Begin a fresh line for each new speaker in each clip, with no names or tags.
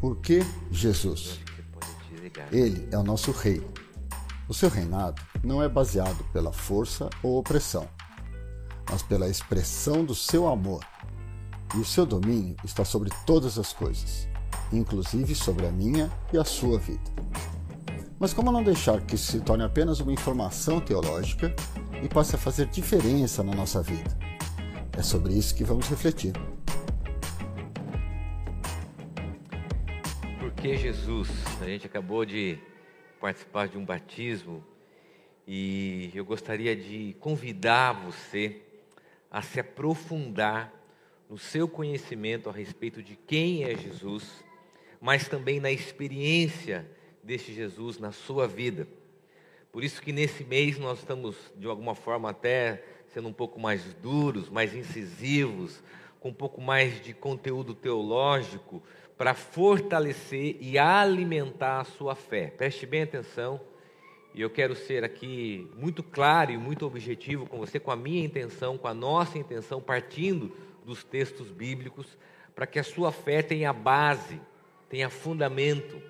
Por que Jesus? Ele é o nosso rei. O seu reinado não é baseado pela força ou opressão, mas pela expressão do seu amor. E o seu domínio está sobre todas as coisas, inclusive sobre a minha e a sua vida. Mas como não deixar que isso se torne apenas uma informação teológica e passe a fazer diferença na nossa vida? É sobre isso que vamos refletir.
Que Jesus? A gente acabou de participar de um batismo e eu gostaria de convidar você a se aprofundar no seu conhecimento a respeito de quem é Jesus, mas também na experiência deste Jesus na sua vida. Por isso que nesse mês nós estamos de alguma forma até sendo um pouco mais duros, mais incisivos, com um pouco mais de conteúdo teológico para fortalecer e alimentar a sua fé. Preste bem atenção. E eu quero ser aqui muito claro e muito objetivo com você, com a minha intenção, com a nossa intenção, partindo dos textos bíblicos, para que a sua fé tenha base, tenha fundamento,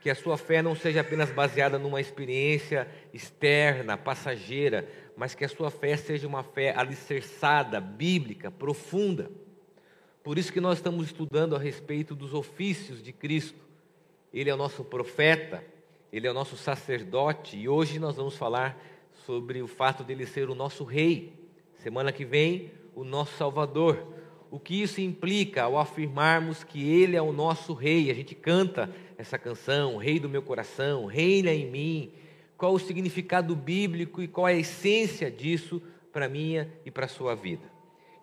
que a sua fé não seja apenas baseada numa experiência externa, passageira, mas que a sua fé seja uma fé alicerçada, bíblica, profunda. Por isso que nós estamos estudando a respeito dos ofícios de Cristo. Ele é o nosso profeta, ele é o nosso sacerdote e hoje nós vamos falar sobre o fato dele ser o nosso rei. Semana que vem, o nosso salvador. O que isso implica ao afirmarmos que ele é o nosso rei? A gente canta essa canção, Rei do meu coração, reina em mim. Qual o significado bíblico e qual a essência disso para minha e para sua vida?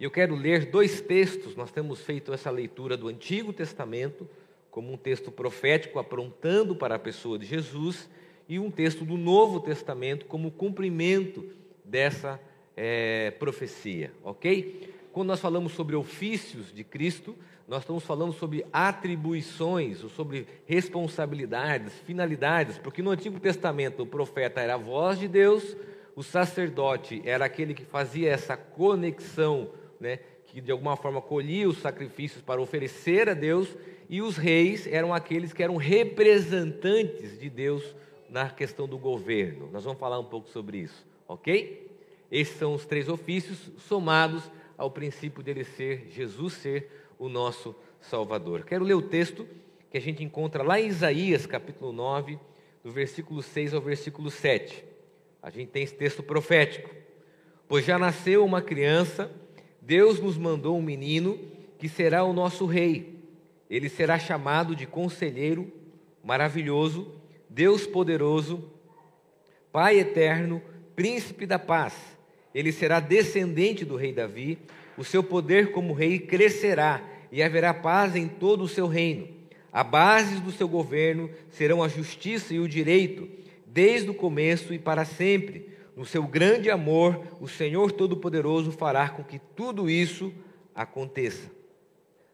Eu quero ler dois textos. Nós temos feito essa leitura do Antigo Testamento como um texto profético aprontando para a pessoa de Jesus, e um texto do Novo Testamento como cumprimento dessa é, profecia, ok? Quando nós falamos sobre ofícios de Cristo, nós estamos falando sobre atribuições, ou sobre responsabilidades, finalidades, porque no Antigo Testamento o profeta era a voz de Deus, o sacerdote era aquele que fazia essa conexão, né, que de alguma forma colhia os sacrifícios para oferecer a Deus, e os reis eram aqueles que eram representantes de Deus na questão do governo. Nós vamos falar um pouco sobre isso, ok? Esses são os três ofícios somados ao princípio dele ser, Jesus ser o nosso Salvador. Quero ler o texto que a gente encontra lá em Isaías, capítulo 9, do versículo 6 ao versículo 7. A gente tem esse texto profético. Pois já nasceu uma criança, Deus nos mandou um menino que será o nosso rei ele será chamado de Conselheiro Maravilhoso, Deus Poderoso, Pai Eterno, Príncipe da Paz. Ele será descendente do rei Davi, o seu poder como rei crescerá e haverá paz em todo o seu reino. A base do seu governo serão a justiça e o direito, desde o começo e para sempre. No seu grande amor, o Senhor Todo-Poderoso fará com que tudo isso aconteça.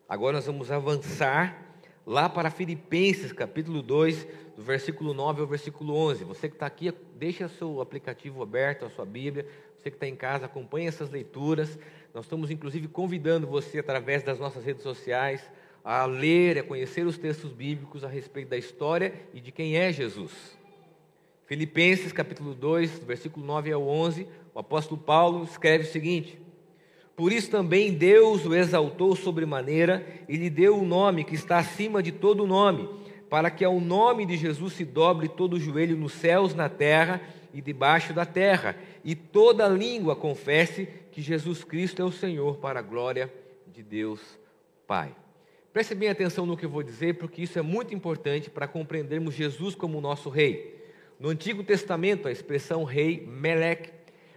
Agora nós vamos avançar lá para Filipenses, capítulo 2, do versículo 9 ao versículo 11. Você que está aqui, deixa seu aplicativo aberto, a sua Bíblia. Você que está em casa, acompanhe essas leituras. Nós estamos, inclusive, convidando você, através das nossas redes sociais, a ler, a conhecer os textos bíblicos a respeito da história e de quem é Jesus. Filipenses, capítulo 2, versículo 9 ao 11, o apóstolo Paulo escreve o seguinte: por isso também Deus o exaltou sobremaneira e lhe deu o um nome que está acima de todo nome, para que ao nome de Jesus se dobre todo o joelho nos céus, na terra e debaixo da terra, e toda língua confesse que Jesus Cristo é o Senhor, para a glória de Deus Pai. Preste bem atenção no que eu vou dizer, porque isso é muito importante para compreendermos Jesus como nosso rei. No Antigo Testamento, a expressão rei, Melech,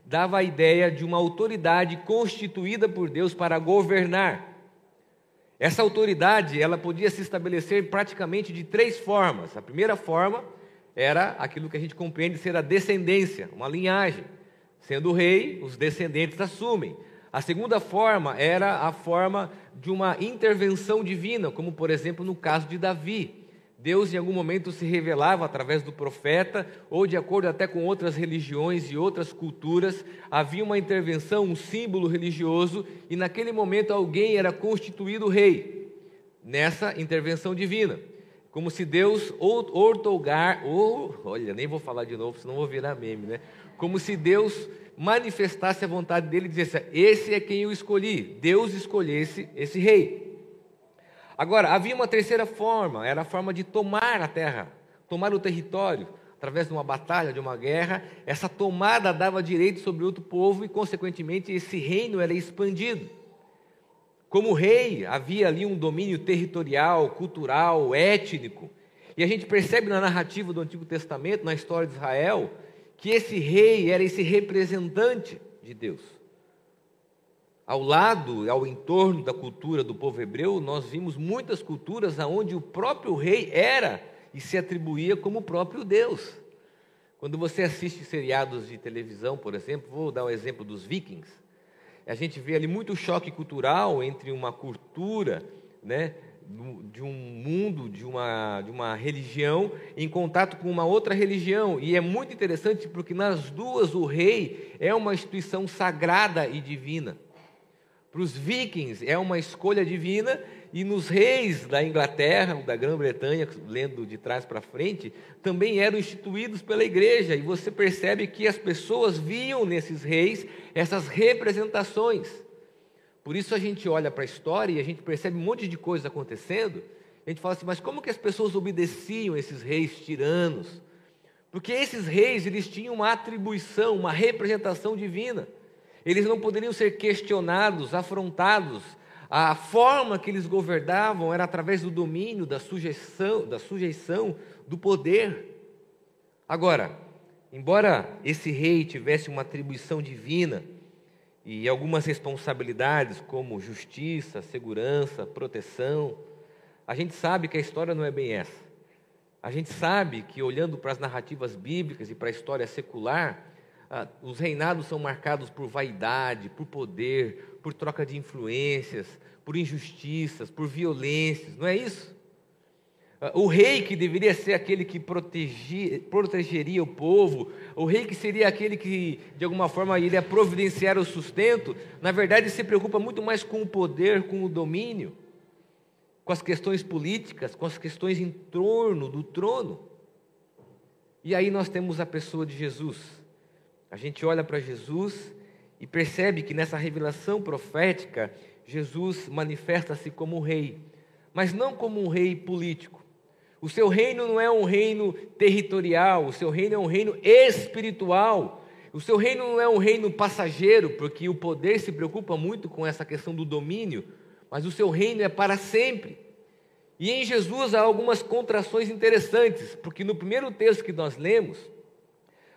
dava a ideia de uma autoridade constituída por Deus para governar. Essa autoridade, ela podia se estabelecer praticamente de três formas. A primeira forma era aquilo que a gente compreende ser a descendência, uma linhagem. Sendo rei, os descendentes assumem. A segunda forma era a forma de uma intervenção divina, como por exemplo no caso de Davi. Deus em algum momento se revelava através do profeta, ou de acordo até com outras religiões e outras culturas, havia uma intervenção, um símbolo religioso, e naquele momento alguém era constituído rei, nessa intervenção divina. Como se Deus ortogar, ou, olha, nem vou falar de novo, senão vou virar meme, né? Como se Deus manifestasse a vontade dele e dissesse: Esse é quem eu escolhi. Deus escolhesse esse rei. Agora, havia uma terceira forma, era a forma de tomar a terra, tomar o território, através de uma batalha, de uma guerra. Essa tomada dava direito sobre outro povo e, consequentemente, esse reino era expandido. Como rei, havia ali um domínio territorial, cultural, étnico. E a gente percebe na narrativa do Antigo Testamento, na história de Israel, que esse rei era esse representante de Deus. Ao lado, ao entorno da cultura do povo hebreu, nós vimos muitas culturas onde o próprio rei era e se atribuía como o próprio Deus. Quando você assiste seriados de televisão, por exemplo, vou dar o um exemplo dos vikings, a gente vê ali muito choque cultural entre uma cultura, né, de um mundo, de uma, de uma religião, em contato com uma outra religião. E é muito interessante porque nas duas o rei é uma instituição sagrada e divina. Para os vikings é uma escolha divina e nos reis da Inglaterra, da Grã-Bretanha, lendo de trás para frente, também eram instituídos pela igreja. E você percebe que as pessoas viam nesses reis essas representações. Por isso a gente olha para a história e a gente percebe um monte de coisas acontecendo. A gente fala assim, mas como que as pessoas obedeciam esses reis tiranos? Porque esses reis, eles tinham uma atribuição, uma representação divina. Eles não poderiam ser questionados, afrontados, a forma que eles governavam era através do domínio, da sujeição, da sujeição do poder. Agora, embora esse rei tivesse uma atribuição divina e algumas responsabilidades como justiça, segurança, proteção, a gente sabe que a história não é bem essa. A gente sabe que olhando para as narrativas bíblicas e para a história secular, ah, os reinados são marcados por vaidade, por poder, por troca de influências, por injustiças, por violências, não é isso? Ah, o rei que deveria ser aquele que protegia, protegeria o povo, o rei que seria aquele que, de alguma forma, iria providenciar o sustento, na verdade se preocupa muito mais com o poder, com o domínio, com as questões políticas, com as questões em torno do trono. E aí nós temos a pessoa de Jesus. A gente olha para Jesus e percebe que nessa revelação profética, Jesus manifesta-se como rei, mas não como um rei político. O seu reino não é um reino territorial, o seu reino é um reino espiritual. O seu reino não é um reino passageiro, porque o poder se preocupa muito com essa questão do domínio, mas o seu reino é para sempre. E em Jesus há algumas contrações interessantes, porque no primeiro texto que nós lemos,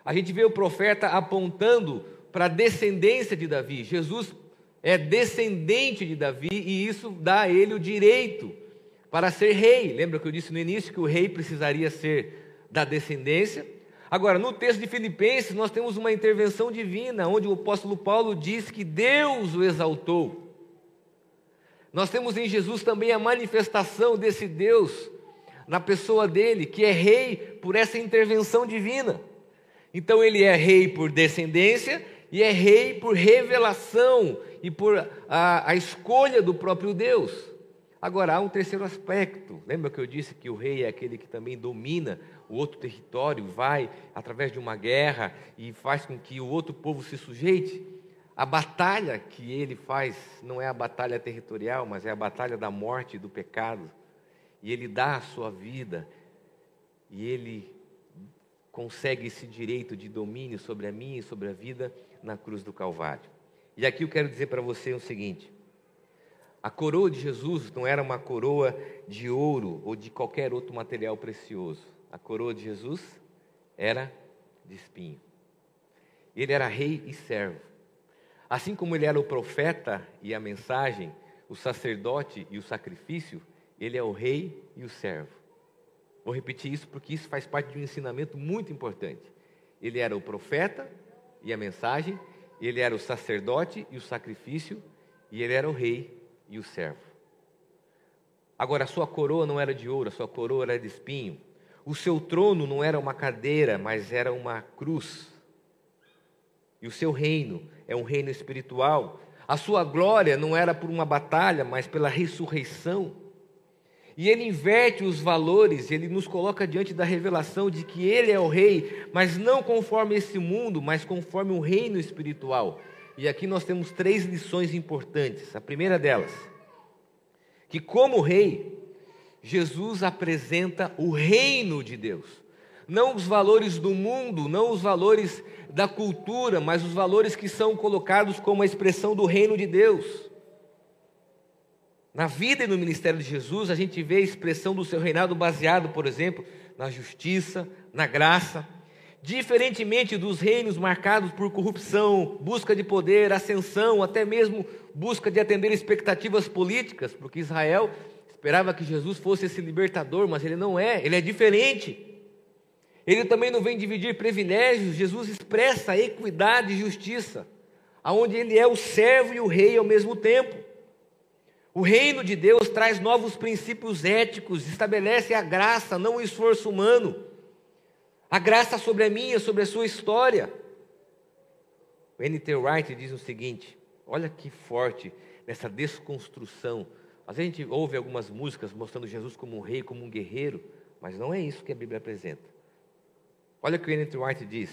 a gente vê o profeta apontando para a descendência de Davi. Jesus é descendente de Davi e isso dá a ele o direito para ser rei. Lembra que eu disse no início que o rei precisaria ser da descendência? Agora, no texto de Filipenses, nós temos uma intervenção divina, onde o apóstolo Paulo diz que Deus o exaltou. Nós temos em Jesus também a manifestação desse Deus na pessoa dele, que é rei por essa intervenção divina. Então, ele é rei por descendência e é rei por revelação e por a, a escolha do próprio Deus. Agora, há um terceiro aspecto. Lembra que eu disse que o rei é aquele que também domina o outro território, vai através de uma guerra e faz com que o outro povo se sujeite? A batalha que ele faz não é a batalha territorial, mas é a batalha da morte e do pecado. E ele dá a sua vida, e ele consegue esse direito de domínio sobre a minha e sobre a vida na cruz do Calvário. E aqui eu quero dizer para você o seguinte: a coroa de Jesus não era uma coroa de ouro ou de qualquer outro material precioso. A coroa de Jesus era de espinho. Ele era rei e servo. Assim como ele era o profeta e a mensagem, o sacerdote e o sacrifício, ele é o rei e o servo. Vou repetir isso porque isso faz parte de um ensinamento muito importante. Ele era o profeta e a mensagem, ele era o sacerdote e o sacrifício, e ele era o rei e o servo. Agora, a sua coroa não era de ouro, a sua coroa era de espinho. O seu trono não era uma cadeira, mas era uma cruz. E o seu reino é um reino espiritual. A sua glória não era por uma batalha, mas pela ressurreição. E ele inverte os valores, ele nos coloca diante da revelação de que ele é o rei, mas não conforme esse mundo, mas conforme o reino espiritual. E aqui nós temos três lições importantes. A primeira delas, que como rei, Jesus apresenta o reino de Deus. Não os valores do mundo, não os valores da cultura, mas os valores que são colocados como a expressão do reino de Deus. Na vida e no ministério de Jesus, a gente vê a expressão do seu reinado baseado, por exemplo, na justiça, na graça. Diferentemente dos reinos marcados por corrupção, busca de poder, ascensão, até mesmo busca de atender expectativas políticas, porque Israel esperava que Jesus fosse esse libertador, mas ele não é, ele é diferente. Ele também não vem dividir privilégios, Jesus expressa equidade e justiça, aonde ele é o servo e o rei ao mesmo tempo. O reino de Deus traz novos princípios éticos, estabelece a graça, não o esforço humano. A graça sobre a minha, sobre a sua história. O N.T. Wright diz o seguinte: olha que forte nessa desconstrução. Às vezes a gente ouve algumas músicas mostrando Jesus como um rei, como um guerreiro, mas não é isso que a Bíblia apresenta. Olha o que o N.T. Wright diz.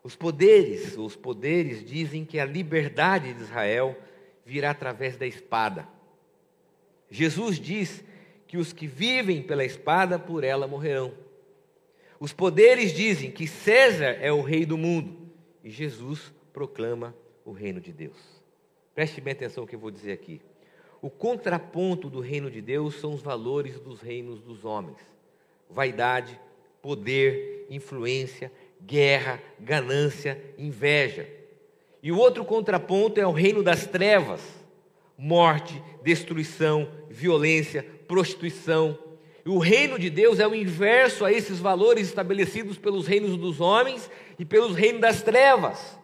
Os poderes, os poderes dizem que a liberdade de Israel virá através da espada. Jesus diz que os que vivem pela espada por ela morrerão. Os poderes dizem que César é o rei do mundo e Jesus proclama o reino de Deus. Preste bem atenção no que eu vou dizer aqui. O contraponto do reino de Deus são os valores dos reinos dos homens: vaidade, poder, influência, guerra, ganância, inveja. E o outro contraponto é o reino das trevas morte, destruição, violência, prostituição. O reino de Deus é o inverso a esses valores estabelecidos pelos reinos dos homens e pelos reinos das trevas.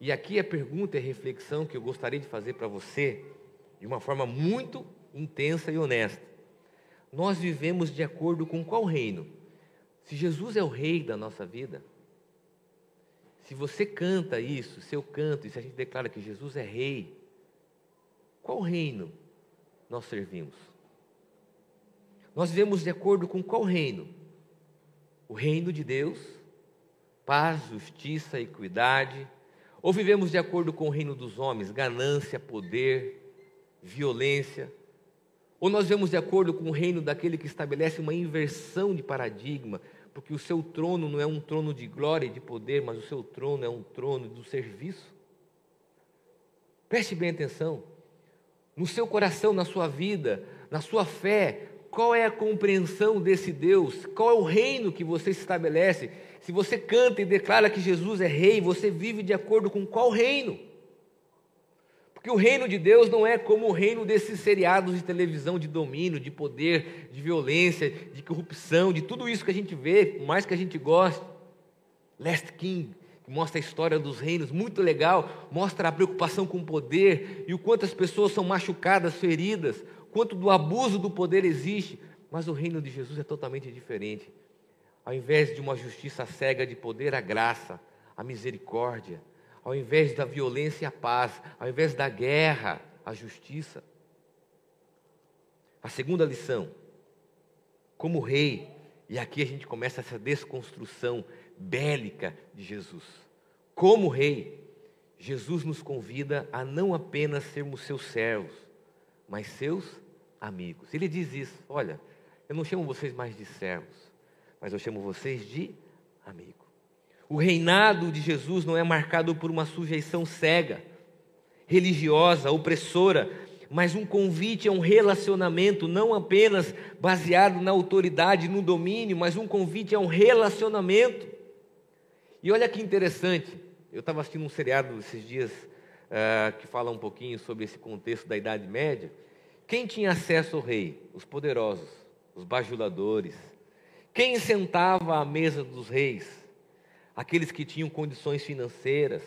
E aqui a pergunta e a reflexão que eu gostaria de fazer para você, de uma forma muito intensa e honesta. Nós vivemos de acordo com qual reino? Se Jesus é o rei da nossa vida, se você canta isso, se eu canto, e se a gente declara que Jesus é rei, qual reino nós servimos? Nós vivemos de acordo com qual reino? O reino de Deus, paz, justiça, equidade, ou vivemos de acordo com o reino dos homens, ganância, poder, violência? Ou nós vivemos de acordo com o reino daquele que estabelece uma inversão de paradigma, porque o seu trono não é um trono de glória e de poder, mas o seu trono é um trono do serviço? Preste bem atenção no seu coração, na sua vida, na sua fé, qual é a compreensão desse Deus? Qual é o reino que você estabelece? Se você canta e declara que Jesus é rei, você vive de acordo com qual reino? Porque o reino de Deus não é como o reino desses seriados de televisão de domínio, de poder, de violência, de corrupção, de tudo isso que a gente vê, por mais que a gente goste. Last King, que mostra a história dos reinos, muito legal, mostra a preocupação com o poder e o quanto as pessoas são machucadas, feridas, quanto do abuso do poder existe, mas o reino de Jesus é totalmente diferente. Ao invés de uma justiça cega de poder, a graça, a misericórdia, ao invés da violência, a paz, ao invés da guerra, a justiça. A segunda lição, como rei, e aqui a gente começa essa desconstrução bélica de Jesus. Como rei, Jesus nos convida a não apenas sermos seus servos, mas seus amigos. Ele diz isso: olha, eu não chamo vocês mais de servos, mas eu chamo vocês de amigo. O reinado de Jesus não é marcado por uma sujeição cega, religiosa, opressora, mas um convite a um relacionamento não apenas baseado na autoridade, no domínio, mas um convite a um relacionamento. E olha que interessante, eu estava assistindo um seriado esses dias uh, que fala um pouquinho sobre esse contexto da Idade Média. Quem tinha acesso ao rei? Os poderosos, os bajuladores. Quem sentava à mesa dos reis? Aqueles que tinham condições financeiras,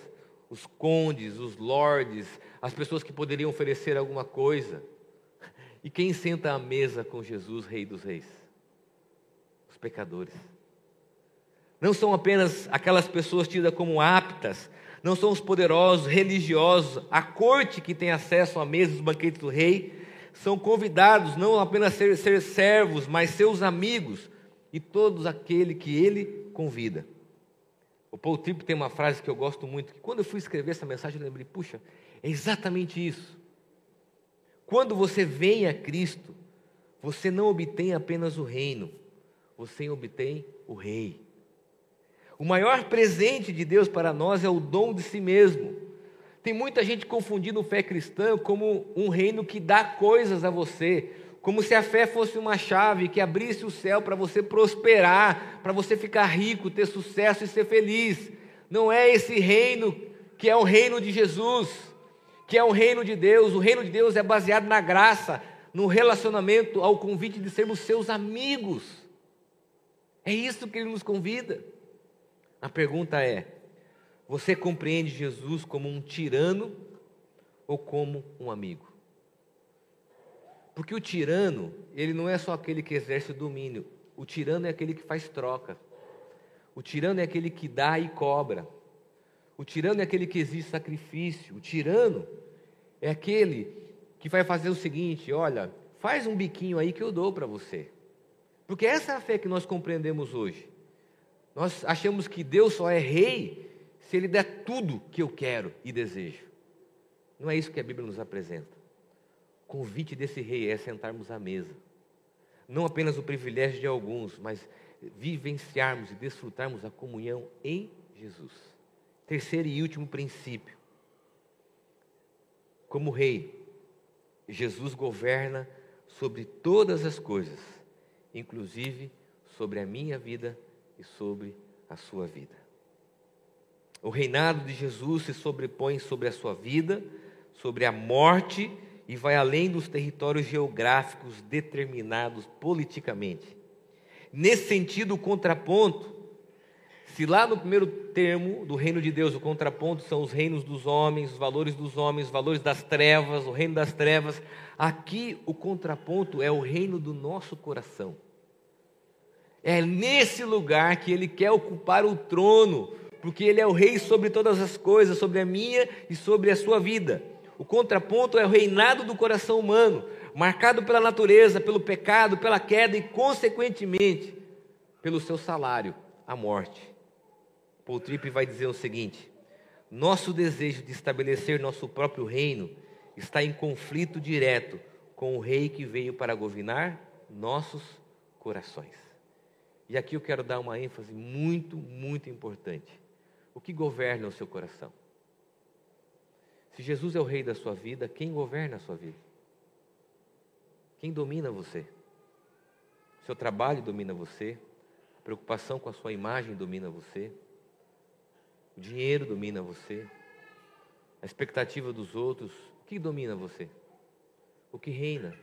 os condes, os lordes, as pessoas que poderiam oferecer alguma coisa. E quem senta à mesa com Jesus, Rei dos Reis? Os pecadores. Não são apenas aquelas pessoas tidas como aptas, não são os poderosos, religiosos, a corte que tem acesso à mesa dos banquetes do rei, são convidados não apenas a ser, ser servos, mas seus amigos e todos aquele que ele convida. O Paul Tripp tem uma frase que eu gosto muito, que quando eu fui escrever essa mensagem eu lembrei, puxa, é exatamente isso. Quando você vem a Cristo, você não obtém apenas o reino, você obtém o rei. O maior presente de Deus para nós é o dom de si mesmo. Tem muita gente confundindo fé cristã como um reino que dá coisas a você, como se a fé fosse uma chave que abrisse o céu para você prosperar, para você ficar rico, ter sucesso e ser feliz. Não é esse reino que é o reino de Jesus, que é o reino de Deus. O reino de Deus é baseado na graça, no relacionamento, ao convite de sermos seus amigos. É isso que ele nos convida. A pergunta é: você compreende Jesus como um tirano ou como um amigo? Porque o tirano, ele não é só aquele que exerce o domínio, o tirano é aquele que faz troca. O tirano é aquele que dá e cobra. O tirano é aquele que exige sacrifício. O tirano é aquele que vai fazer o seguinte: olha, faz um biquinho aí que eu dou para você. Porque essa é a fé que nós compreendemos hoje. Nós achamos que Deus só é rei se Ele der tudo que eu quero e desejo. Não é isso que a Bíblia nos apresenta. O convite desse rei é sentarmos à mesa. Não apenas o privilégio de alguns, mas vivenciarmos e desfrutarmos a comunhão em Jesus. Terceiro e último princípio. Como rei, Jesus governa sobre todas as coisas, inclusive sobre a minha vida e sobre a sua vida. O reinado de Jesus se sobrepõe sobre a sua vida, sobre a morte e vai além dos territórios geográficos determinados politicamente. Nesse sentido, o contraponto, se lá no primeiro termo do reino de Deus, o contraponto são os reinos dos homens, os valores dos homens, os valores das trevas, o reino das trevas, aqui o contraponto é o reino do nosso coração. É nesse lugar que ele quer ocupar o trono, porque ele é o rei sobre todas as coisas, sobre a minha e sobre a sua vida. O contraponto é o reinado do coração humano, marcado pela natureza, pelo pecado, pela queda e, consequentemente, pelo seu salário, a morte. Paul Tripp vai dizer o seguinte: nosso desejo de estabelecer nosso próprio reino está em conflito direto com o rei que veio para governar nossos corações. E aqui eu quero dar uma ênfase muito, muito importante. O que governa o seu coração? Se Jesus é o rei da sua vida, quem governa a sua vida? Quem domina você? Seu trabalho domina você? A preocupação com a sua imagem domina você? O dinheiro domina você? A expectativa dos outros? O que domina você? O que reina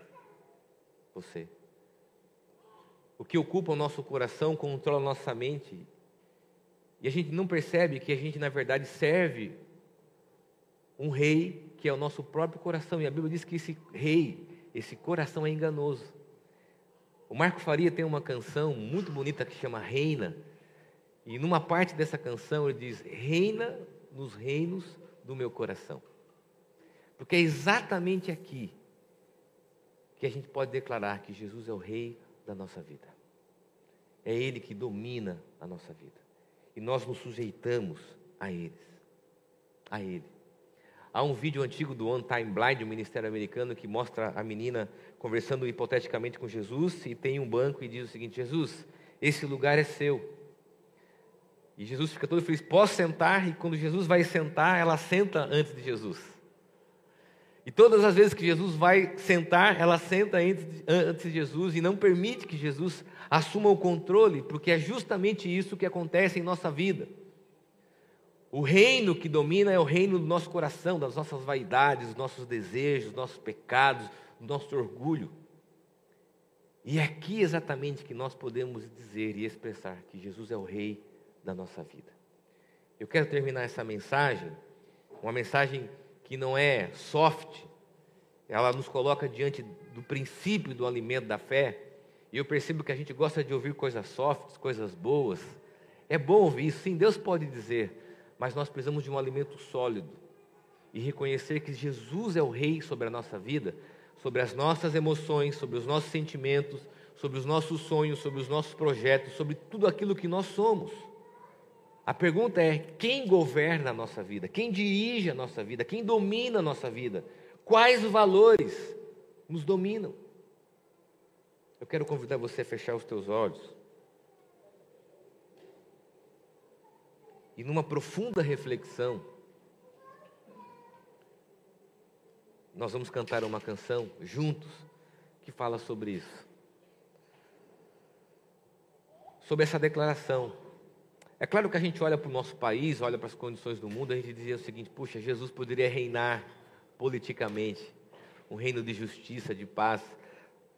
você? O que ocupa o nosso coração controla a nossa mente. E a gente não percebe que a gente, na verdade, serve um rei que é o nosso próprio coração. E a Bíblia diz que esse rei, esse coração é enganoso. O Marco Faria tem uma canção muito bonita que chama Reina. E numa parte dessa canção ele diz: Reina nos reinos do meu coração. Porque é exatamente aqui que a gente pode declarar que Jesus é o rei da nossa vida. É Ele que domina a nossa vida. E nós nos sujeitamos a eles. A Ele. Há um vídeo antigo do On Time Blind, um ministério americano, que mostra a menina conversando hipoteticamente com Jesus e tem um banco e diz o seguinte: Jesus, esse lugar é seu. E Jesus fica todo feliz, posso sentar? E quando Jesus vai sentar, ela senta antes de Jesus. E todas as vezes que Jesus vai sentar, ela senta antes de Jesus e não permite que Jesus assuma o controle, porque é justamente isso que acontece em nossa vida. O reino que domina é o reino do nosso coração, das nossas vaidades, dos nossos desejos, dos nossos pecados, do nosso orgulho. E é aqui exatamente que nós podemos dizer e expressar que Jesus é o rei da nossa vida. Eu quero terminar essa mensagem, uma mensagem que não é soft, ela nos coloca diante do princípio do alimento da fé. E eu percebo que a gente gosta de ouvir coisas softs, coisas boas. É bom ouvir isso, sim, Deus pode dizer, mas nós precisamos de um alimento sólido. e reconhecer que Jesus é o Rei sobre a nossa vida, sobre as nossas emoções, sobre os nossos sentimentos, sobre os nossos sonhos, sobre os nossos projetos, sobre tudo aquilo que nós somos. A pergunta é: quem governa a nossa vida? Quem dirige a nossa vida? Quem domina a nossa vida? Quais valores nos dominam? Eu quero convidar você a fechar os teus olhos. E numa profunda reflexão, nós vamos cantar uma canção juntos que fala sobre isso. Sobre essa declaração. É claro que a gente olha para o nosso país, olha para as condições do mundo, a gente dizia o seguinte: puxa, Jesus poderia reinar politicamente, um reino de justiça, de paz.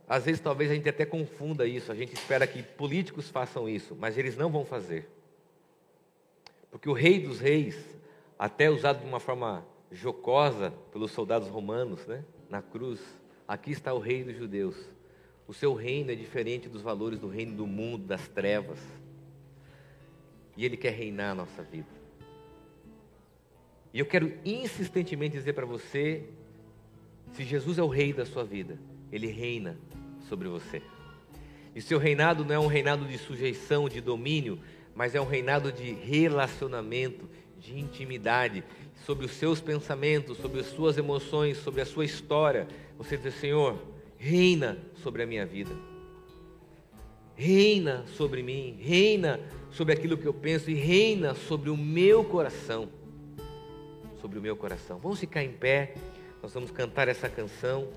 Às vezes, talvez a gente até confunda isso, a gente espera que políticos façam isso, mas eles não vão fazer. Porque o Rei dos Reis, até usado de uma forma jocosa pelos soldados romanos, né, na cruz, aqui está o Rei dos Judeus. O seu reino é diferente dos valores do reino do mundo, das trevas. E ele quer reinar a nossa vida. E eu quero insistentemente dizer para você: se Jesus é o rei da sua vida, ele reina sobre você. E seu reinado não é um reinado de sujeição, de domínio, mas é um reinado de relacionamento, de intimidade, sobre os seus pensamentos, sobre as suas emoções, sobre a sua história. Você diz, Senhor, reina sobre a minha vida. Reina sobre mim, reina sobre aquilo que eu penso e reina sobre o meu coração. Sobre o meu coração. Vamos ficar em pé, nós vamos cantar essa canção.